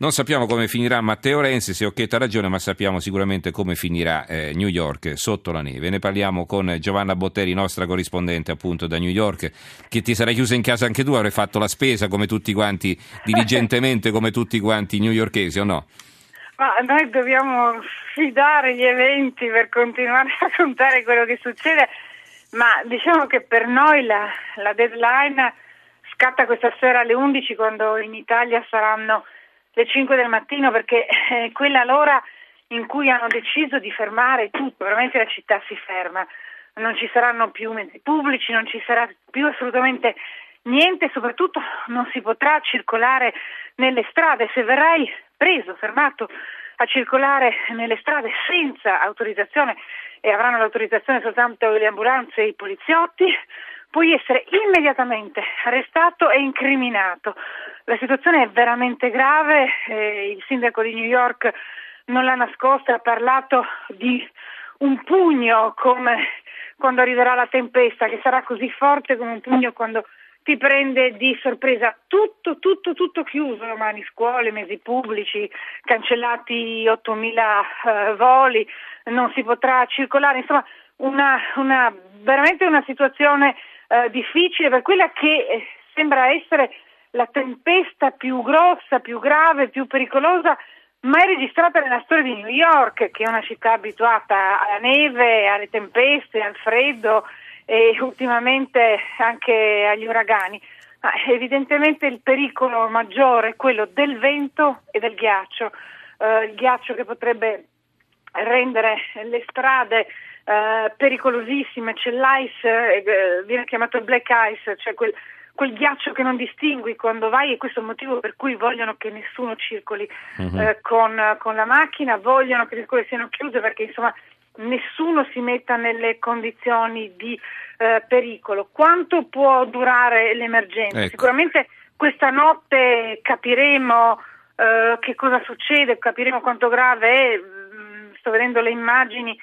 Non sappiamo come finirà Matteo Renzi, se Occhietta ha ragione, ma sappiamo sicuramente come finirà eh, New York sotto la neve. Ne parliamo con Giovanna Botteri, nostra corrispondente appunto da New York, che ti sarai chiusa in casa anche tu, avrai fatto la spesa come tutti quanti, diligentemente come tutti quanti newyorkesi o no? Ma noi dobbiamo sfidare gli eventi per continuare a contare quello che succede, ma diciamo che per noi la, la deadline scatta questa sera alle 11 quando in Italia saranno le 5 del mattino perché è quella l'ora in cui hanno deciso di fermare tutto, veramente la città si ferma, non ci saranno più mezzi pubblici, non ci sarà più assolutamente niente, soprattutto non si potrà circolare nelle strade, se verrai preso, fermato a circolare nelle strade senza autorizzazione e avranno l'autorizzazione soltanto le ambulanze e i poliziotti, puoi essere immediatamente arrestato e incriminato. La situazione è veramente grave, eh, il sindaco di New York non l'ha nascosta, ha parlato di un pugno come quando arriverà la tempesta, che sarà così forte come un pugno quando ti prende di sorpresa. Tutto, tutto, tutto chiuso domani, scuole, mezzi pubblici, cancellati 8.000 uh, voli, non si potrà circolare, insomma una, una, veramente una situazione uh, difficile per quella che eh, sembra essere la tempesta più grossa, più grave, più pericolosa mai registrata nella storia di New York, che è una città abituata alla neve, alle tempeste, al freddo e ultimamente anche agli uragani. Ma evidentemente il pericolo maggiore è quello del vento e del ghiaccio, uh, il ghiaccio che potrebbe rendere le strade uh, pericolosissime, c'è l'ice, eh, viene chiamato il black ice, cioè quel quel ghiaccio che non distingui quando vai e questo è il motivo per cui vogliono che nessuno circoli uh-huh. eh, con, con, la macchina, vogliono che le scuole siano chiuse perché insomma nessuno si metta nelle condizioni di eh, pericolo. Quanto può durare l'emergenza? Ecco. Sicuramente questa notte capiremo eh, che cosa succede, capiremo quanto grave è, mm, sto vedendo le immagini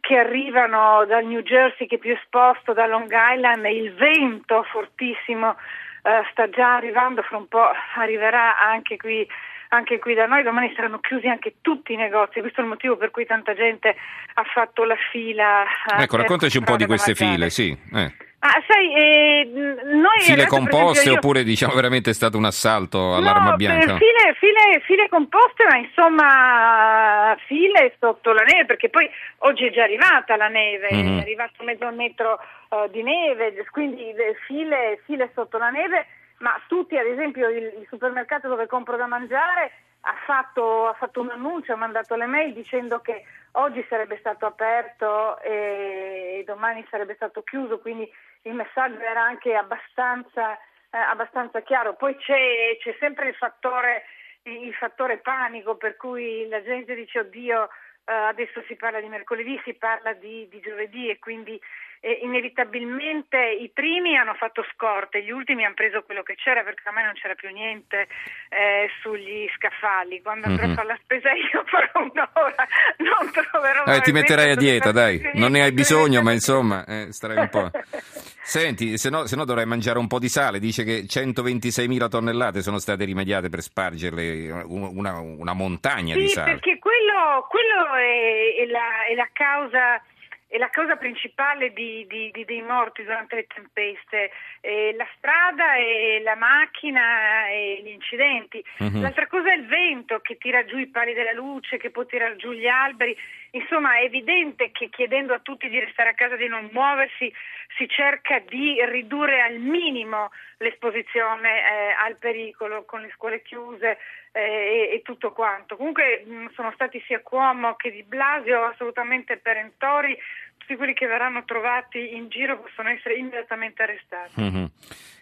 che arrivano dal New Jersey che è più esposto da Long Island il vento fortissimo uh, sta già arrivando, fra un po' arriverà anche qui, anche qui da noi, domani saranno chiusi anche tutti i negozi, questo è il motivo per cui tanta gente ha fatto la fila. Uh, ecco, raccontaci un po' di queste file, sì. Eh. Ah, sai, eh, noi file composte io... oppure diciamo veramente è stato un assalto all'arma no, bianca? File, file, file, composte, ma insomma file sotto la neve, perché poi oggi è già arrivata la neve, mm-hmm. è arrivato mezzo metro uh, di neve, quindi file, file sotto la neve, ma tutti, ad esempio, il, il supermercato dove compro da mangiare ha fatto, ha fatto, un annuncio, ha mandato le mail dicendo che oggi sarebbe stato aperto e domani sarebbe stato chiuso, quindi il messaggio era anche abbastanza, eh, abbastanza chiaro. Poi c'è, c'è sempre il fattore, il fattore, panico per cui la gente dice oddio eh, adesso si parla di mercoledì, si parla di, di giovedì e quindi eh, inevitabilmente i primi hanno fatto scorte, gli ultimi hanno preso quello che c'era perché a me non c'era più niente eh, sugli scaffali. Quando andrò mm-hmm. a fare la spesa io farò un'ora, non troverò eh, Ti metterai a dieta, dai, non ne hai bisogno, ma insomma, eh, starai un po'. Senti, se no, se no dovrai mangiare un po' di sale. Dice che 126.000 tonnellate sono state rimediate per spargerle una, una montagna sì, di sale. Sì, perché quello, quello è, è, la, è la causa è la causa principale di, di, di, dei morti durante le tempeste, eh, la strada e la macchina e gli incidenti. Uh-huh. L'altra cosa è il vento che tira giù i pali della luce, che può tirare giù gli alberi. Insomma, è evidente che chiedendo a tutti di restare a casa, di non muoversi, si cerca di ridurre al minimo l'esposizione eh, al pericolo con le scuole chiuse eh, e, e, tutto quanto. Comunque mh, sono stati sia Cuomo che Di Blasio assolutamente perentori, tutti quelli che verranno trovati in giro possono essere immediatamente arrestati. Mm-hmm.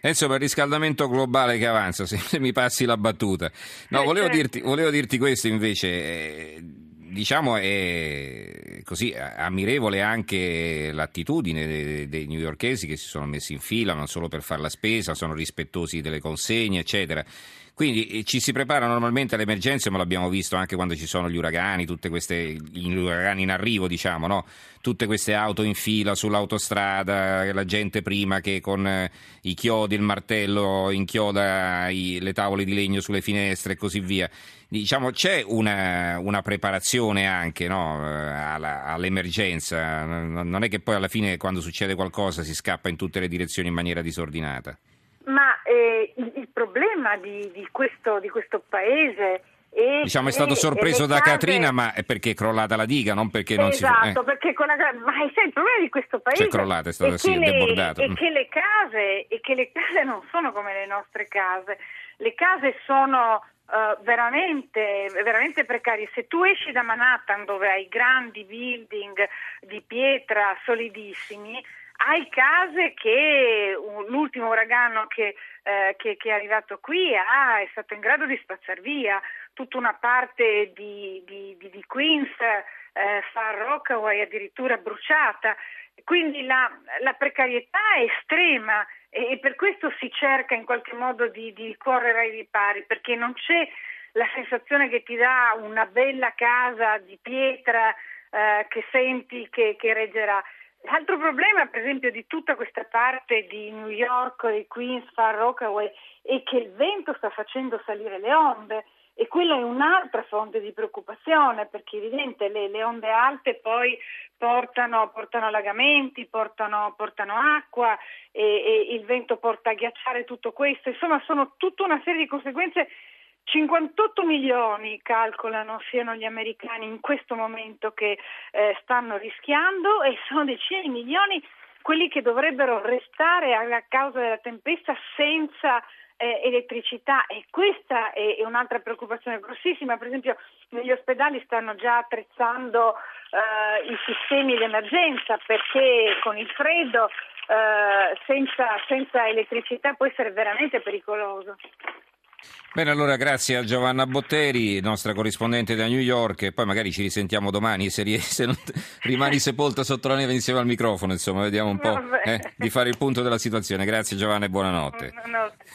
insomma, il riscaldamento globale che avanza, se mi passi la battuta. No, volevo, certo. dirti, volevo dirti questo invece. Eh, diciamo è così ammirevole anche l'attitudine dei, dei newyorkesi che si sono messi in fila non solo per fare la spesa, sono rispettosi delle consegne, eccetera. Quindi eh, ci si prepara normalmente alle emergenze, ma l'abbiamo visto anche quando ci sono gli uragani, tutte queste, gli uragani in arrivo, diciamo, no? tutte queste auto in fila sull'autostrada, la gente prima che con eh, i chiodi, il martello inchioda i, le tavole di legno sulle finestre e così via. Diciamo c'è una, una preparazione anche no? Eh, alla, all'emergenza, non è che poi alla fine quando succede qualcosa si scappa in tutte le direzioni in maniera disordinata. Ma eh, il, il, problema di, di, questo, di questo paese e, diciamo è stato sorpreso da case... Katrina, ma è perché è crollata la diga, non perché non esatto, si... Esatto, eh. perché con la... ma sai, il problema di questo paese è crollata, è stato è sì, le, debordato. È che, le case, e che le case non sono come le nostre case, le case sono uh, veramente, veramente precarie. Se tu esci da Manhattan dove hai grandi building di pietra solidissimi, hai case che l'ultimo uragano che, eh, che, che, è arrivato qui ha, è stato in grado di spazzare via tutta una parte di, di, di, di Queens, eh, Far Rockaway addirittura bruciata. Quindi la, la precarietà è estrema e, e, per questo si cerca in qualche modo di, di correre ai ripari, perché non c'è la sensazione che ti dà una bella casa di pietra eh, che senti che, che reggerà. L'altro problema, per esempio, di tutta questa parte di New York, di Queens, Far Rockaway, è che il vento sta facendo salire le onde e quella è un'altra fonte di preoccupazione perché evidente le, le onde alte poi portano, portano allagamenti, portano, portano acqua e, e, il vento porta a ghiacciare tutto questo, insomma sono tutta una serie di conseguenze 58 milioni calcolano siano gli americani in questo momento che eh, stanno rischiando e sono decine di milioni quelli che dovrebbero restare a causa della tempesta senza eh, elettricità e questa è, è, un'altra preoccupazione grossissima. Per esempio negli ospedali stanno già attrezzando eh, i sistemi di emergenza perché con il freddo eh, senza, senza elettricità può essere veramente pericoloso. Bene, allora grazie a Giovanna Botteri, nostra corrispondente da New York, e poi magari ci risentiamo domani se, se non rimani sepolta sotto la neve insieme al microfono, insomma, vediamo un po' eh, di fare il punto della situazione. Grazie Giovanna e buonanotte. buonanotte.